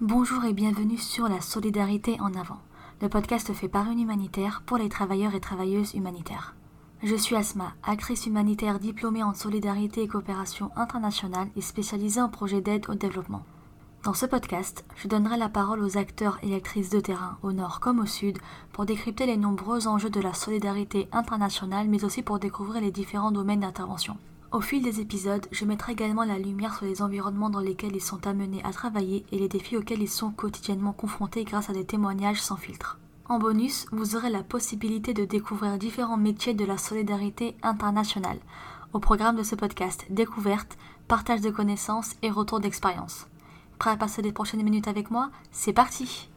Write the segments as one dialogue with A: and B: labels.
A: Bonjour et bienvenue sur la solidarité en avant, le podcast fait par une humanitaire pour les travailleurs et travailleuses humanitaires. Je suis Asma, actrice humanitaire diplômée en solidarité et coopération internationale et spécialisée en projets d'aide au développement. Dans ce podcast, je donnerai la parole aux acteurs et actrices de terrain, au nord comme au sud, pour décrypter les nombreux enjeux de la solidarité internationale, mais aussi pour découvrir les différents domaines d'intervention. Au fil des épisodes, je mettrai également la lumière sur les environnements dans lesquels ils sont amenés à travailler et les défis auxquels ils sont quotidiennement confrontés grâce à des témoignages sans filtre. En bonus, vous aurez la possibilité de découvrir différents métiers de la solidarité internationale. Au programme de ce podcast, découverte, partage de connaissances et retour d'expérience. Prêt à passer les prochaines minutes avec moi? C'est parti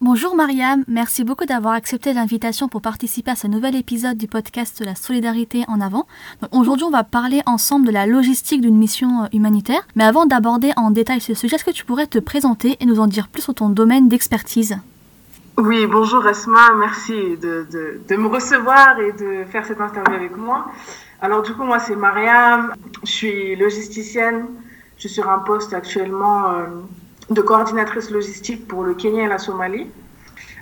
A: Bonjour Mariam, merci beaucoup d'avoir accepté l'invitation pour participer à ce nouvel épisode du podcast La solidarité en avant. Aujourd'hui, on va parler ensemble de la logistique d'une mission euh, humanitaire. Mais avant d'aborder en détail ce sujet, est-ce que tu pourrais te présenter et nous en dire plus sur ton domaine d'expertise?
B: Oui, bonjour Esma, merci de, de, me recevoir et de faire cette interview avec moi. Alors du coup, moi c'est Mariam, je suis logisticienne, je suis sur un poste actuellement euh, de coordinatrice logistique pour le Kenya et la Somalie.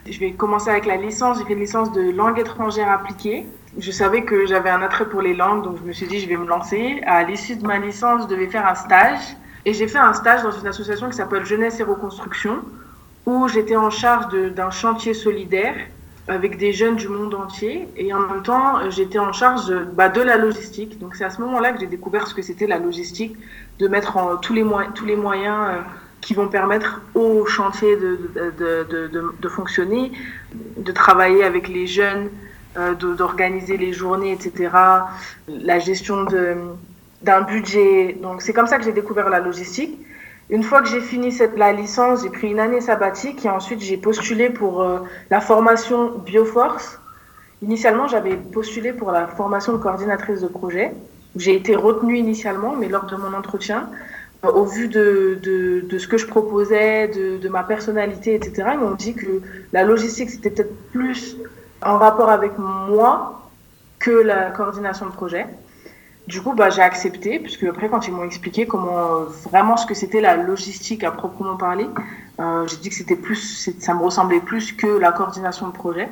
B: Je vais commencer avec la licence. J'ai fait une licence de langue étrangère appliquée. Je savais que j'avais un attrait pour les langues, donc je me suis dit je vais me lancer. À l'issue de ma licence, je devais faire un stage. Et j'ai fait un stage dans une association qui s'appelle Jeunesse et Reconstruction, où j'étais en charge d'un chantier solidaire avec des jeunes du monde entier. Et en même temps, j'étais en charge bah, de la logistique. Donc c'est à ce moment-là que j'ai découvert ce que c'était la logistique, de mettre en, tous, les tous les moyens euh, qui vont permettre au chantier de, de, de, fonctionner, de travailler avec les jeunes, euh, d'organiser les journées, etc. La gestion d'un budget. Donc c'est comme ça que j'ai découvert la logistique. Une fois que j'ai fini cette, la licence, j'ai pris une année sabbatique et ensuite j'ai postulé pour euh, la formation Bioforce. Initialement, j'avais postulé pour la formation de coordinatrice de projet. J'ai été retenue initialement, mais lors de mon entretien, au vu de, de, ce que je proposais, de, de, ma personnalité, etc., ils m'ont dit que la logistique, c'était peut-être plus en rapport avec moi que la coordination de projet. Du coup, bah, j'ai accepté, puisque après, quand ils m'ont expliqué comment vraiment ce que c'était la logistique à proprement parler, euh, j'ai dit que c'était plus, ça me ressemblait plus que la coordination de projet.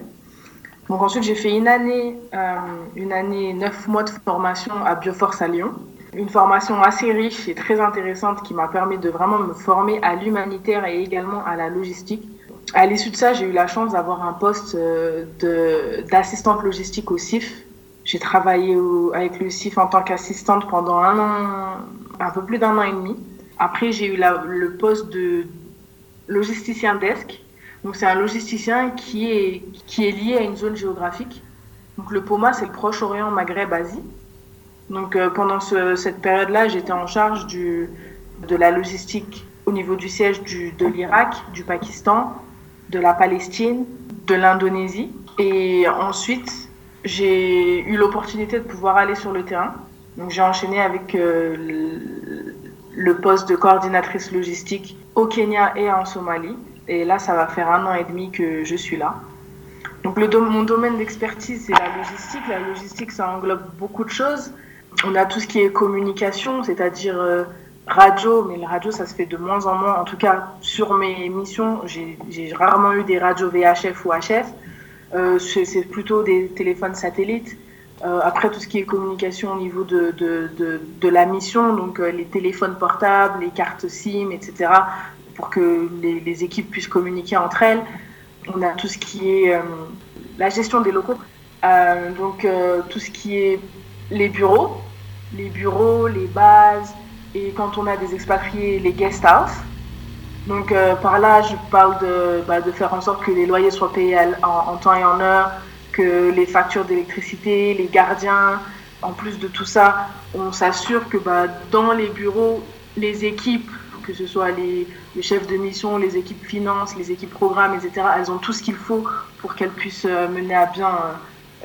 B: Donc ensuite, j'ai fait une année, euh, une année, neuf mois de formation à Bioforce à Lyon. Une formation assez riche et très intéressante qui m'a permis de vraiment me former à l'humanitaire et également à la logistique. À l'issue de ça, j'ai eu la chance d'avoir un poste euh, d'assistante logistique au CIF. J'ai travaillé avec le CIF en tant qu'assistante pendant un an, un peu plus d'un an et demi. Après, j'ai eu le poste de logisticien desk donc c'est un logisticien qui est, qui est lié à une zone géographique. Donc le POMA, c'est le Proche-Orient, Maghreb, Asie. Donc euh, pendant ce, cette période-là, j'étais en charge de la logistique au niveau du siège du, de l'Irak, du Pakistan, de la Palestine, de l'Indonésie. Et ensuite, j'ai eu l'opportunité de pouvoir aller sur le terrain. Donc j'ai enchaîné avec euh, le, poste de coordinatrice logistique au Kenya et en Somalie. Et là, ça va faire un an et demi que je suis là. Donc mon domaine d'expertise, c'est la logistique. La logistique, ça englobe beaucoup de choses. On a tout ce qui est communication, c'est-à-dire euh, radio, mais la radio, ça se fait de moins en moins. En tout cas, sur mes missions, j'ai rarement eu des radios VHF ou HF. Euh, c'est plutôt des téléphones satellites. Euh, après, tout ce qui est communication au niveau de, de, de, la mission, donc les téléphones portables, les cartes SIM, etc pour que les, les, équipes puissent communiquer entre elles. On a tout ce qui est la gestion des locaux, donc tout ce qui est les bureaux, les bureaux, les bases, et quand on a des expatriés, les guest house. Donc euh, par là, je parle de, bah, de, faire en sorte que les loyers soient payés en, temps et en heure, que les factures d'électricité, les gardiens, en plus de tout ça, on s'assure que bah, dans les bureaux, les équipes que ce soit les, les, chefs de mission, les équipes finances, les équipes programmes, etc., elles ont tout ce qu'il faut pour qu'elles puissent euh, mener à bien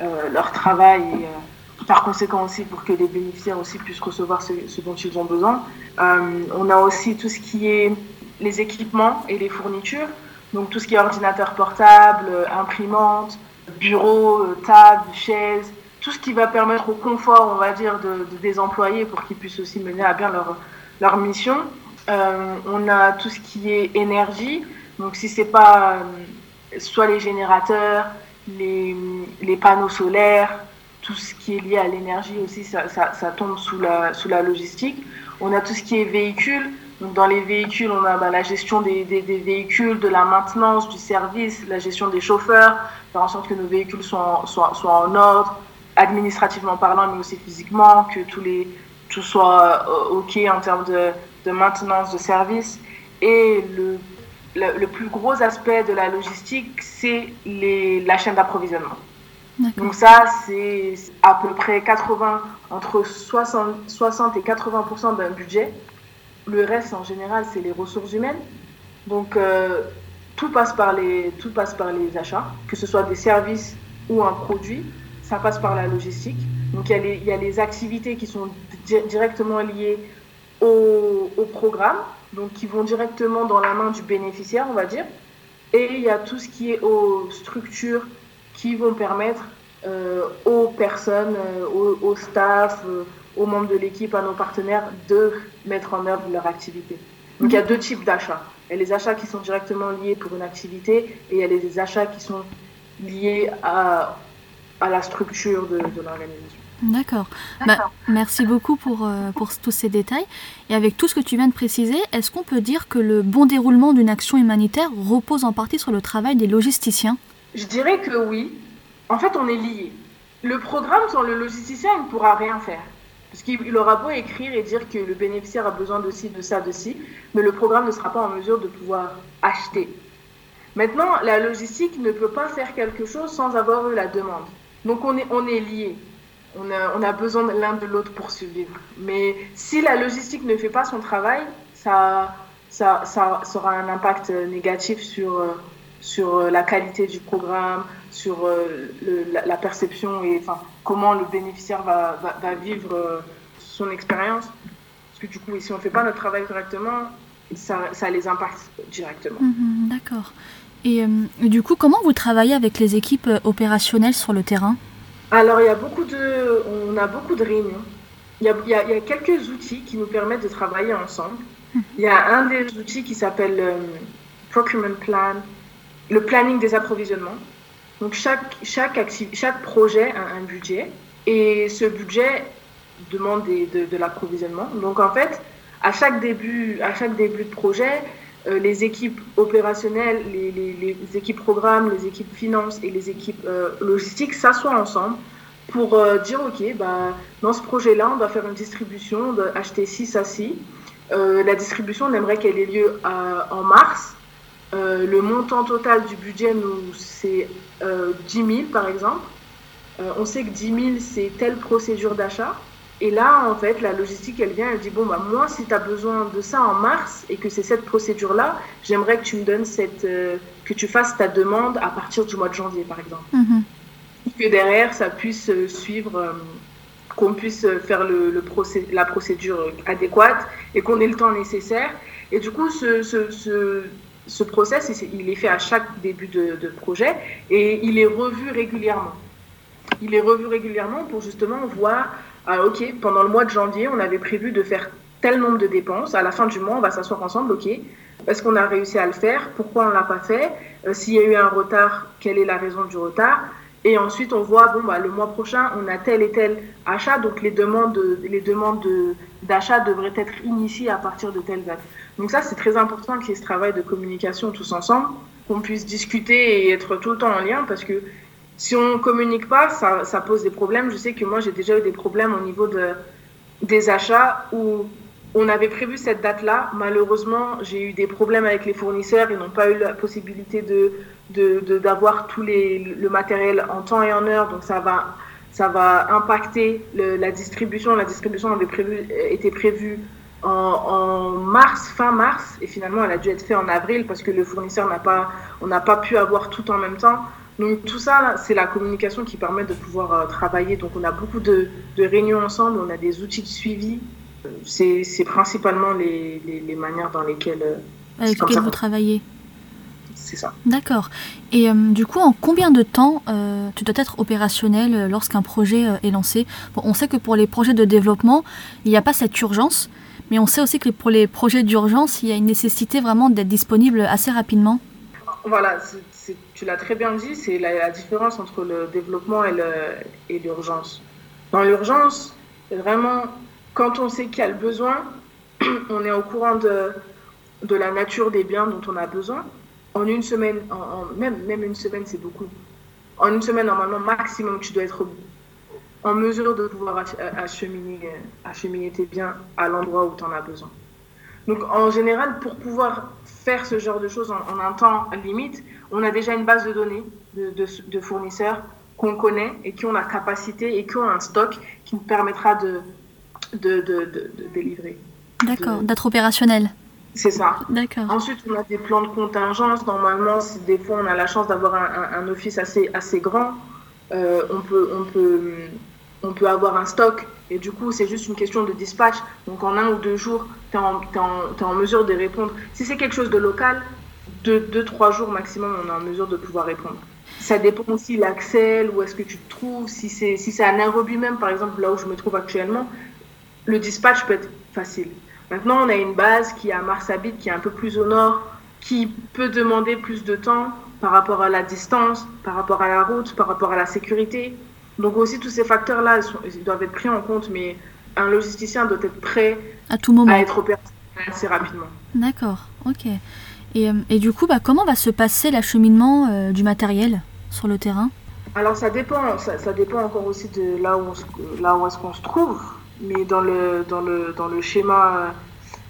B: euh, leur travail par conséquent aussi pour que les bénéficiaires aussi puissent recevoir ce, dont ils ont besoin. Euh, on a aussi tout ce qui est les équipements et les fournitures, donc tout ce qui est ordinateur portable, imprimante, bureau, table, chaise, tout ce qui va permettre au confort, on va dire, de des employés pour qu'ils puissent aussi mener à bien leur, leur mission. on a tout ce qui est énergie. Donc si c'est pas soit les générateurs, les, les, panneaux solaires, tout ce qui est lié à l'énergie aussi, ça, tombe sous la, sous la logistique. On a tout ce qui est véhicules. Donc dans les véhicules, on a bah, la gestion des, des, des, véhicules, de la maintenance, du service, la gestion des chauffeurs, faire en sorte que nos véhicules soient, soient, soient en ordre, administrativement parlant, mais aussi physiquement, que tous les, tout soit euh, OK en termes de, de maintenance, de service. Et le le, le, plus gros aspect de la logistique, c'est la chaîne d'approvisionnement. Donc ça, c'est à peu près 80, entre 60, 60 et 80% d'un budget. Le reste, en général, c'est les ressources humaines. Donc euh, tout, passe par les, tout passe par les achats, que ce soit des services ou un produit. Ça passe par la logistique. Donc il y a les, activités qui sont di directement liées au, au programme donc qui vont directement dans la main du bénéficiaire, on va dire. Et il y a tout ce qui est aux structures qui vont permettre euh, aux personnes, euh, aux, au staff, euh, aux membres de l'équipe, à nos partenaires de mettre en œuvre leur activité. Donc il y a deux types d'achats. Il y a les achats qui sont directement liés pour une activité et il y a les achats qui sont liés à, à la structure de, de l'organisation.
A: D'accord. Bah, merci beaucoup pour, euh, pour tous ces détails. Et avec tout ce que tu viens de préciser, est-ce qu'on peut dire que le bon déroulement d'une action humanitaire repose en partie sur le travail des logisticiens?
B: Je dirais que oui. En fait, on est liés. Le programme sans le logisticien, il ne pourra rien faire. Parce qu'il aura beau écrire et dire que le bénéficiaire a besoin de ci, de ça, de ci, mais le programme ne sera pas en mesure de pouvoir acheter. Maintenant, la logistique ne peut pas faire quelque chose sans avoir eu la demande. Donc on est, on est liés on a, on a besoin l'un de l'autre pour survivre. Mais si la logistique ne fait pas son travail, ça, ça, ça, aura un impact négatif sur, euh, sur la qualité du programme, sur euh, le, la, la, perception et enfin, comment le bénéficiaire va, va, va vivre euh, son expérience. Parce que du coup, si on ne fait pas notre travail correctement, ça, ça les impacte directement.
A: Mmh, D'accord. Et, euh, du coup, comment vous travaillez avec les équipes opérationnelles sur le terrain?
B: Alors, il y a beaucoup de, on a beaucoup de réunions. Il y a, il y a, il y a quelques outils qui nous permettent de travailler ensemble. Il y a un des outils qui s'appelle euh, Procurement Plan, le planning des approvisionnements. Donc, chaque, chaque, chaque projet a un budget et ce budget demande de, de l'approvisionnement. Donc, en fait, à chaque début, à chaque début de projet, euh, les équipes opérationnelles, les, équipes programmes, les équipes finances et les équipes euh, logistiques s'assoient ensemble pour euh, dire ok, bah, dans ce projet-là, on va faire une distribution, on doit acheter 6 à 6. la distribution, on aimerait qu'elle ait lieu en mars. Le montant total du budget, nous, c'est 10 000 par exemple. on sait que 10 000, c'est telle procédure d'achat. Et là, en fait, la logistique, elle vient, elle dit, bon, bah, moi, si tu as besoin de ça en mars et que c'est cette procédure-là, j'aimerais que tu me donnes cette, euh, que tu fasses ta demande à partir du mois de janvier, par exemple. Mm -hmm. Que derrière, ça puisse euh, suivre, euh, qu'on puisse faire le, le procé la procédure adéquate et qu'on ait le temps nécessaire. Et du coup, ce, ce, ce, ce process, il est fait à chaque début de, projet et il est revu régulièrement. Il est revu régulièrement pour justement voir ah, ok, pendant le mois de janvier, on avait prévu de faire tel nombre de dépenses. À la fin du mois, on va s'asseoir ensemble, ok. Est-ce qu'on a réussi à le faire? Pourquoi on ne l'a pas fait? Euh, S'il y a eu un retard, quelle est la raison du retard? Et ensuite, on voit, bon, bah, le mois prochain, on a tel et tel achat, donc les demandes, les demandes d'achat de, devraient être initiées à partir de telle date. Donc ça, c'est très important qu'il y ait ce travail de communication tous ensemble, qu'on puisse discuter et être tout le temps en lien, parce que si on ne communique pas, ça, ça, pose des problèmes. Je sais que moi, j'ai déjà eu des problèmes au niveau de, des achats où on avait prévu cette date-là. Malheureusement, j'ai eu des problèmes avec les fournisseurs. Ils n'ont pas eu la possibilité de, d'avoir de, tout les, le matériel en temps et en heure. Donc, ça va, ça va impacter le, la distribution. La distribution avait prévu, était prévue en, en, mars, fin mars, et finalement, elle a dû être faite en avril parce que le fournisseur n'a pas, on n'a pas pu avoir tout en même temps. Donc tout ça, c'est la communication qui permet de pouvoir euh, travailler. Donc on a beaucoup de, de, réunions ensemble, on a des outils de suivi. C'est principalement les, les, les, manières dans lesquelles, euh,
A: Avec lesquelles vous travaillez.
B: C'est ça.
A: D'accord. Et euh, du coup, en combien de temps euh, tu dois être opérationnel lorsqu'un projet est lancé? Bon, On sait que pour les projets de développement, il n'y a pas cette urgence. Mais on sait aussi que pour les projets d'urgence, il y a une nécessité vraiment d'être disponible assez rapidement.
B: Voilà, tu l'as très bien dit, c'est la, différence entre le développement et l'urgence. Dans l'urgence, vraiment, quand on sait qu'il y a le besoin, on est au courant de, de la nature des biens dont on a besoin. En une semaine, même, même une semaine, c'est beaucoup. En une semaine, normalement, maximum, tu dois être en mesure de pouvoir acheminer, acheminer tes biens à l'endroit où tu en as besoin. Donc, en général, pour pouvoir faire ce genre de choses en, un temps limite, on a déjà une base de données de, de, fournisseurs qu'on connaît et qui ont la capacité et qui ont un stock qui nous permettra de, de, de délivrer.
A: D'accord, d'être opérationnel.
B: C'est ça.
A: D'accord.
B: Ensuite, on a des plans de contingence. Normalement, des fois on a la chance d'avoir un, un, office assez, assez grand, euh, on, peut, on, peut, on peut avoir un stock. Et du coup, c'est juste une question de dispatch. Donc, en un ou deux jours, tu es, es, en mesure de répondre. Si c'est quelque chose de local, deux, deux, trois jours maximum, on est en mesure de pouvoir répondre. Ça dépend aussi l'accès, où est-ce que tu te trouves. Si c'est si un Nairobi même, par exemple, là où je me trouve actuellement, le dispatch peut être facile. Maintenant, on a une base qui est à Marsabit, qui est un peu plus au nord, qui peut demander plus de temps par rapport à la distance, par rapport à la route, par rapport à la sécurité. Donc aussi, tous ces facteurs-là, ils, doivent être pris en compte, mais un logisticien doit être prêt
A: à tout moment,
B: à être opérationnel assez rapidement.
A: D'accord, ok. Et, euh, et, du coup, bah, comment va se passer l'acheminement euh, du matériel sur le terrain?
B: Alors ça dépend, ça, ça, dépend encore aussi de là où, là où est-ce qu'on se trouve mais dans le, dans le, dans le schéma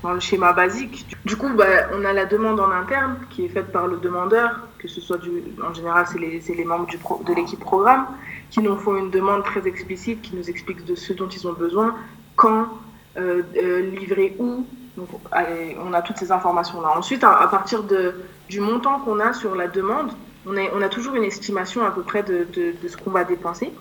B: dans le schéma basique. Du coup, bah, on a la demande en interne qui est faite par le demandeur, que ce soit en général, c'est les, les, membres de l'équipe programme qui nous font une demande très explicite, qui nous explique de ce dont ils ont besoin, quand, euh, euh, livrer où. Donc, on a toutes ces informations-là. Ensuite, à, partir de, du montant qu'on a sur la demande, on, a toujours une estimation à peu près de, de ce qu'on va dépenser.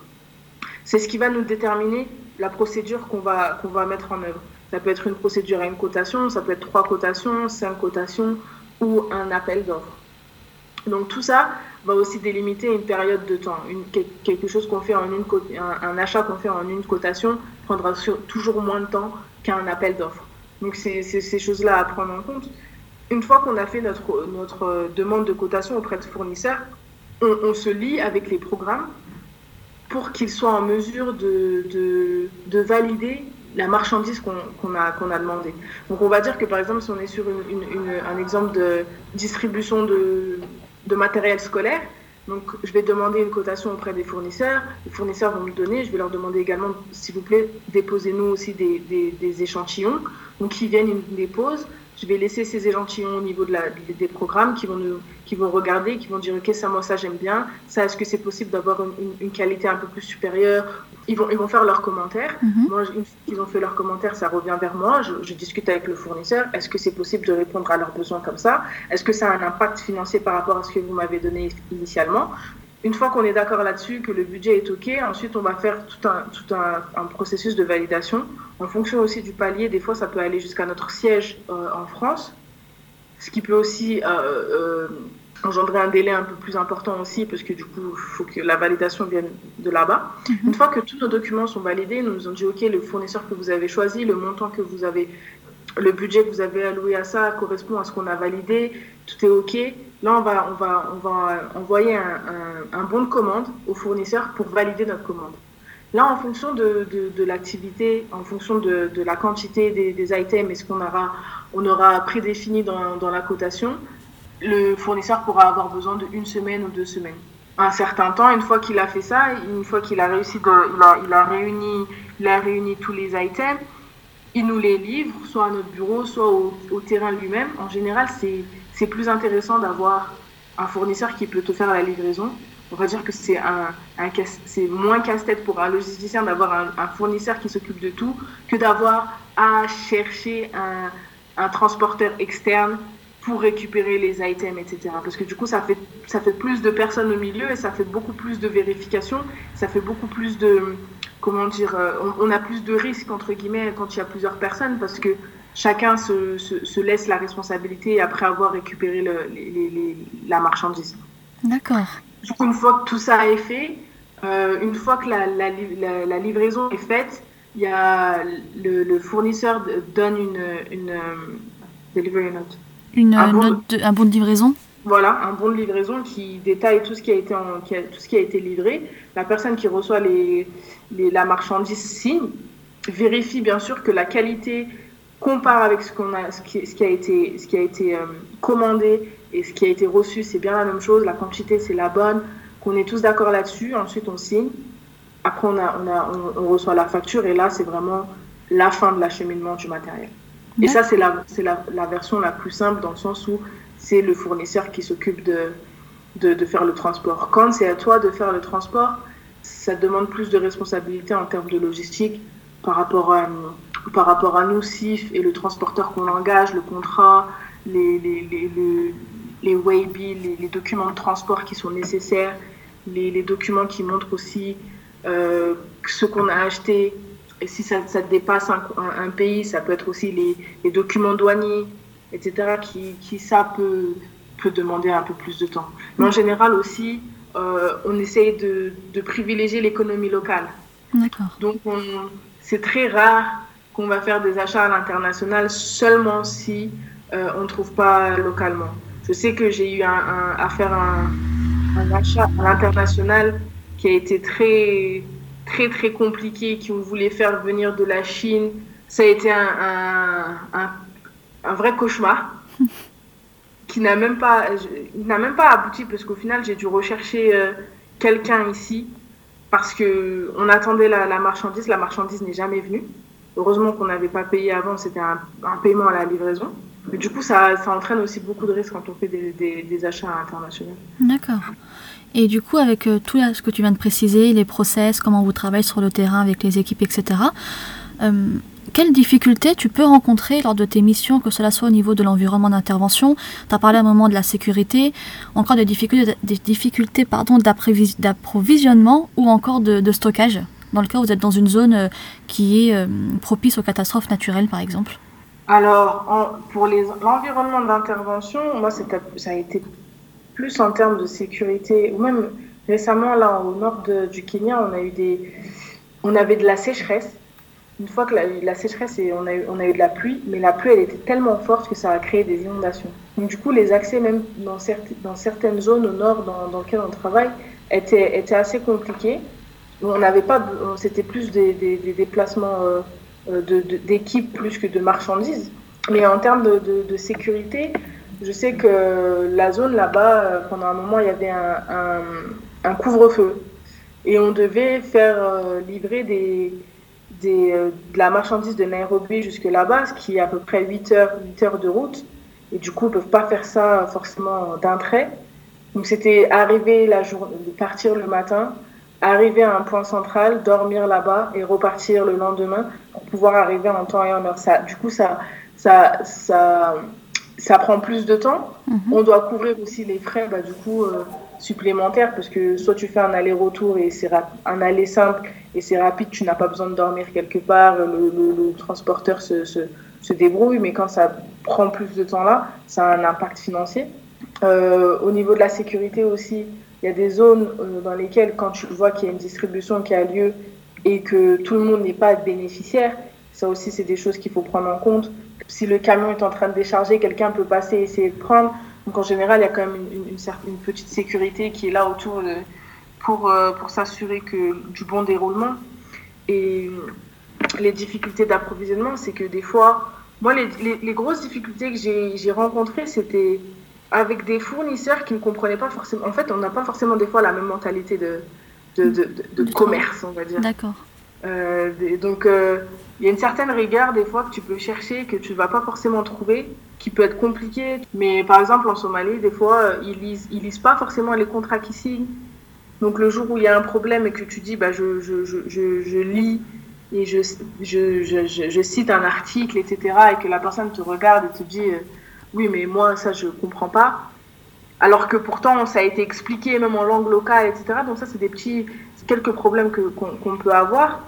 B: C'est ce qui va nous déterminer la procédure qu'on va, va mettre en œuvre. Ça peut être une procédure à une cotation, ça peut être trois cotations, cinq cotations ou un appel d'offres. Donc tout ça va aussi délimiter une période de temps. Une, quelque chose qu'on fait en une un, achat qu'on fait en une cotation prendra toujours moins de temps qu'un appel d'offres. Donc c'est ces choses-là à prendre en compte. Une fois qu'on a fait notre, notre demande de cotation auprès de fournisseurs, on se lie avec les programmes pour qu'ils soient en mesure de, de, de valider la marchandise qu'on a, qu'on a demandé. Donc on va dire que par exemple si on est sur une, une, un exemple de distribution de, de, matériel scolaire, donc je vais demander une cotation auprès des fournisseurs, les fournisseurs vont me donner, je vais leur demander également s'il vous plaît déposez-nous aussi des, des, des, échantillons, donc ils viennent, ils me déposent, je vais laisser ces échantillons au niveau de la, des programmes qui vont, nous, qui vont regarder, qui vont dire ok ça moi ça j'aime bien, ça est-ce que c'est possible d'avoir une, une, qualité un peu plus supérieure? Ils vont, ils vont faire leurs commentaires. Mhm. Moi, une fois qu'ils ont fait leurs commentaires, ça revient vers moi. Je, je discute avec le fournisseur. Est-ce que c'est possible de répondre à leurs besoins comme ça? Est-ce que ça a un impact financier par rapport à ce que vous m'avez donné initialement? Une fois qu'on est d'accord là-dessus, que le budget est OK, ensuite on va faire tout, un, tout un, un, processus de validation. En fonction aussi du palier, des fois ça peut aller jusqu'à notre siège euh, en France, ce qui peut aussi euh, euh, engendrer un délai un peu plus important aussi, parce que du coup, il faut que la validation vienne de là-bas. Mm -hmm. Une fois que tous nos documents sont validés, nous nous ont dit OK, le fournisseur que vous avez choisi, le montant que vous avez, le budget que vous avez alloué à ça correspond à ce qu'on a validé, tout est OK Là, on va, on va, on va envoyer un, bon de commande au fournisseur pour valider notre commande. Là, en fonction de, de, l'activité, en fonction de, de, la quantité des, items et ce qu'on aura, on aura prédéfini dans, dans la cotation, le fournisseur pourra avoir besoin d'une semaine ou deux semaines. Un certain temps, une fois qu'il a fait ça, une fois qu'il a réussi, il, a, il, a réuni, il a réuni tous les items, il nous les livre, soit à notre bureau, soit au, terrain lui-même. En général, c'est plus intéressant d'avoir un fournisseur qui peut te faire la livraison. On va dire que c'est un, moins casse-tête pour un logisticien d'avoir un, fournisseur qui s'occupe de tout que d'avoir à chercher un, un, transporteur externe pour récupérer les items, etc. Parce que du coup, ça fait, ça fait plus de personnes au milieu et ça fait beaucoup plus de vérification, ça fait beaucoup plus de, comment dire, euh, on, on a plus de risques, entre guillemets, quand il y a plusieurs personnes parce que chacun se, se, se, laisse la responsabilité après avoir récupéré le, les, les, la marchandise.
A: D'accord.
B: Une fois que tout ça est fait, euh, une fois que la, la, la, la, livraison est faite, il y a le, fournisseur donne une, une delivery note.
A: Une un, bon, de, un bon de livraison?
B: Voilà, un bon de livraison qui détaille tout ce qui a été, tout ce qui a été livré. La personne qui reçoit les, la marchandise signe, vérifie bien sûr que la qualité compare avec ce, qu'on a, ce, qui, ce qui a été, ce qui a été euh, commandé et ce qui a été reçu, c'est bien la même chose, la quantité c'est la bonne, qu'on est tous d'accord là-dessus, ensuite on signe, après on, a, on, a, on, reçoit la facture et là c'est vraiment la fin de l'acheminement du matériel. Et ça c'est la, la, la, version la plus simple dans le sens où c'est le fournisseur qui s'occupe de, faire le transport. Quand c'est à toi de faire le transport, ça demande plus de responsabilité en termes de logistique par rapport à, nous, SIF, et le transporteur qu'on engage, le contrat, les, les, les, les, waybills, les, documents de transport qui sont nécessaires, les, documents qui montrent aussi euh, ce qu'on a acheté. Et si ça, ça dépasse un, pays, ça peut être aussi les, documents douaniers, etc., qui, qui ça peut, peut demander un peu plus de temps. Mais en général aussi, euh, on essaye de, de privilégier l'économie locale.
A: D'accord.
B: Donc, c'est très rare qu'on va faire des achats à l'international seulement si euh, on ne trouve pas localement. Je sais que j'ai eu un, à faire un, achat à l'international qui a été très, très, très compliqué, qui voulait faire venir de la Chine. Ça a été un, un vrai cauchemar qui n'a même pas, n'a même pas abouti parce qu'au final, j'ai dû rechercher euh, quelqu'un ici parce que on attendait la, la marchandise. La marchandise n'est jamais venue. Heureusement qu'on n'avait pas payé avant, c'était un, un, paiement à la livraison. Mais du coup, ça, ça, entraîne aussi beaucoup de risques quand on fait des, des, des achats internationaux.
A: D'accord. Et du coup, avec euh, tout ce que tu viens de préciser, les process, comment vous travaillez sur le terrain avec les équipes, etc., euh, quelles difficultés tu peux rencontrer lors de tes missions, que cela soit au niveau de l'environnement d'intervention? Tu as parlé à un moment de la sécurité, encore des difficultés, des difficultés pardon, d'approvisionnement ou encore de, stockage, dans le cas où vous êtes dans une zone euh, qui est euh, propice aux catastrophes naturelles, par exemple.
B: Alors, pour l'environnement d'intervention, moi, ça a été plus en termes de sécurité, ou même récemment, là, au nord du Kenya, on, a eu des, on avait de la sécheresse une fois que la, sécheresse et on a, eu, on a eu de la pluie, mais la pluie elle était tellement forte que ça a créé des inondations. Donc du coup, les accès même dans, dans certaines zones au nord dans, dans, lesquelles on travaille étaient, étaient assez compliqués. On n'avait pas, c'était plus des, des, déplacements euh, d'équipes plus que de marchandises. Mais en termes de, sécurité, je sais que la zone là-bas, euh, pendant un moment, il y avait un, un, couvre-feu et on devait faire euh, livrer des des, euh, de la marchandise de Nairobi jusque là-bas, ce qui est à peu près 8 heures, 8 heures de route. Et du coup, ils ne peuvent pas faire ça forcément d'un trait. Donc, c'était arriver la journée, partir le matin, arriver à un point central, dormir là-bas et repartir le lendemain pour pouvoir arriver en temps et en heure. Ça, du coup, ça, ça, ça, ça prend plus de temps. Mhm. On doit couvrir aussi les frais, bah, du coup, euh, supplémentaires parce que soit tu fais un aller-retour et c'est un aller simple et c'est rapide, tu n'as pas besoin de dormir quelque part, le, transporteur se, se, se, débrouille, mais quand ça prend plus de temps là, ça a un impact financier. Euh, au niveau de la sécurité aussi, il y a des zones euh, dans lesquelles quand tu vois qu'il y a une distribution qui a lieu et que tout le monde n'est pas bénéficiaire, ça aussi c'est des choses qu'il faut prendre en compte. Si le camion est en train de décharger, quelqu'un peut passer et essayer de prendre. Donc en général, il y a quand même une, une, une petite sécurité qui est là autour de, pour, euh, pour s'assurer que du bon déroulement. Et les difficultés d'approvisionnement, c'est que des fois, moi, les, les, les grosses difficultés que j'ai rencontrées, c'était avec des fournisseurs qui ne comprenaient pas forcément. En fait, on n'a pas forcément des fois la même mentalité de, de, de, de, commerce, on va dire.
A: D'accord.
B: Euh, donc, euh, il y a une certaine rigueur des fois que tu peux chercher, que tu ne vas pas forcément trouver, qui peut être compliqué. Mais par exemple, en Somalie, des fois, ils lisent, ils lisent pas forcément les contrats qu'ils signent. Donc le jour où il y a un problème et que tu dis, bah, je, je, je, je lis et je, je, cite un article, etc., et que la personne te regarde et te dit, euh, oui, mais moi, ça, je comprends pas. Alors que pourtant, ça a été expliqué même en langue locale, etc. Donc ça, c'est des petits, quelques problèmes que, qu'on, peut avoir.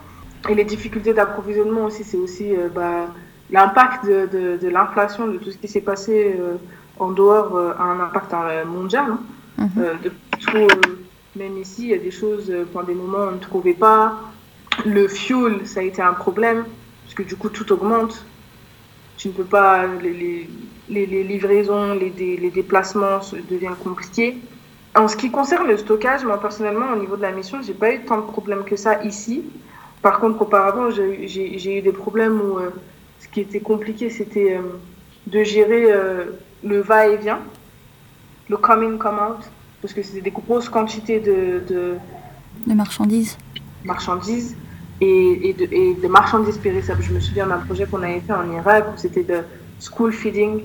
B: Et les difficultés d'approvisionnement aussi, c'est aussi euh, bah, l'impact de, de, de, l'inflation, de tout ce qui s'est passé euh, en dehors, a un impact mondial. Hein. Mm-hmm. de tout, même ici, il y a des choses, pendant des moments, on ne trouvait pas. Le fuel, ça a été un problème, parce que du coup, tout augmente. Tu ne peux pas, les, les, livraisons, les, les déplacements deviennent compliqués. En ce qui concerne le stockage, moi personnellement, au niveau de la mission, j'ai pas eu tant de problèmes que ça ici. Par contre, auparavant, j'ai eu des problèmes où euh, ce qui était compliqué, c'était euh, de gérer euh, le va-et-vient, le come in, come out, parce que c'était des grosses quantités de,
A: de, marchandises.
B: marchandises et, et, de, et, de, marchandises périssables. Je me souviens d'un projet qu'on avait fait en Irak où c'était de school feeding.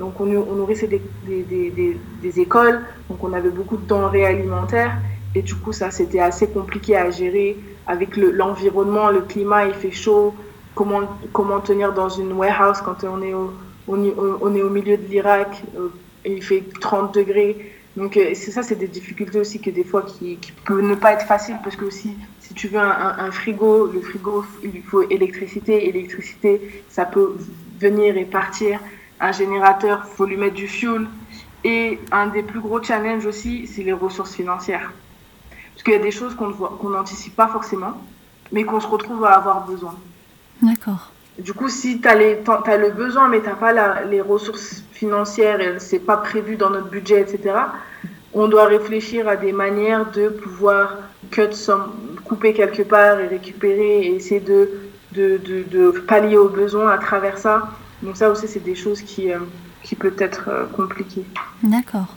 B: donc on, on nourrissait des, des, des, des, écoles, donc on avait beaucoup de denrées alimentaires et du coup ça c'était assez compliqué à gérer avec l'environnement, le, climat, il fait chaud, comment, comment tenir dans une warehouse quand on est au, on, est au milieu de l'Irak, euh, il fait 30 degrés. Donc euh, c'est ça, c'est des difficultés aussi que des fois qui, qui peuvent ne pas être faciles parce que aussi si tu veux un, un, frigo, le frigo il faut électricité, électricité ça peut venir et partir. Un générateur, faut lui mettre du fuel. Et un des plus gros challenges aussi, c'est les ressources financières. Parce qu'il y a des choses qu'on qu'on n'anticipe pas forcément, mais qu'on se retrouve à avoir besoin.
A: D'accord.
B: Du coup, si tu as, as, le besoin, mais tu n'as pas la, les ressources financières, et c'est pas prévu dans notre budget, etc., on doit réfléchir à des manières de pouvoir cut some, couper quelque part et récupérer et essayer de, de, de, de pallier aux besoins à travers ça. Donc ça aussi, c'est des choses qui, euh, qui peuvent être euh, compliquées.
A: D'accord.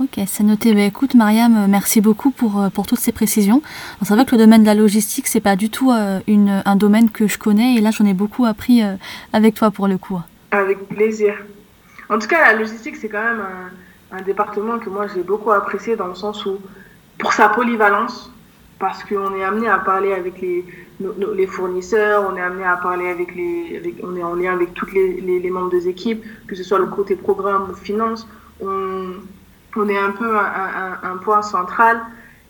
A: Ok, c'est noté. Bah, écoute, Mariam, euh, merci beaucoup pour, euh, pour toutes ces précisions. C'est vrai que le domaine de la logistique, c'est pas du tout euh, une, un domaine que je connais et là, j'en ai beaucoup appris avec toi pour le coup.
B: Avec plaisir. En tout cas, la logistique, c'est quand même un, département que moi, j'ai beaucoup apprécié dans le sens où, pour sa polyvalence, parce qu'on est amené à parler avec les, fournisseurs, on est amené à parler avec les, on est en lien avec tous les, membres des équipes, que ce soit le côté programme ou finance. On, est un peu un, point central.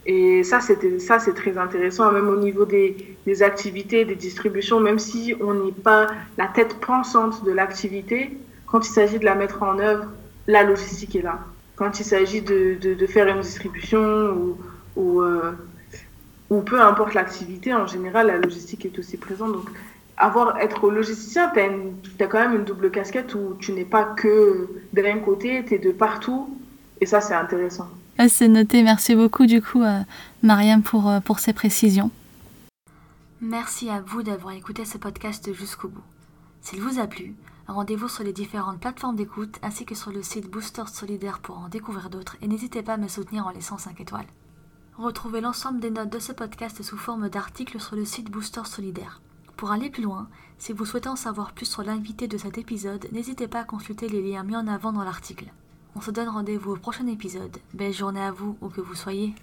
B: Et ça, c'était ça, c'est très intéressant, même au niveau des, activités, des distributions, même si on n'est pas la tête pensante de l'activité, quand il s'agit de la mettre en œuvre, la logistique est là. Quand il s'agit de, de, de, faire une distribution ou, ou, euh, ou peu importe l'activité, en général, la logistique est aussi présente. Donc, avoir être logisticien, tu as, as, quand même une double casquette où tu n'es pas que d'un côté, tu es de partout et ça, c'est intéressant.
A: Ah, c'est noté. Merci beaucoup, du coup, euh, Mariam, pour, euh, pour ces précisions. Merci à vous d'avoir écouté ce podcast jusqu'au bout. S'il vous a plu, rendez-vous sur les différentes plateformes d'écoute ainsi que sur le site Booster Solidaire pour en découvrir d'autres et n'hésitez pas à me soutenir en laissant 5 étoiles. Retrouvez l'ensemble des notes de ce podcast sous forme d'articles sur le site Booster Solidaire. Pour aller plus loin, si vous souhaitez en savoir plus sur l'invité de cet épisode, n'hésitez pas à consulter les liens mis en avant dans l'article. On se donne rendez-vous au prochain épisode. Belle journée à vous, où que vous soyez.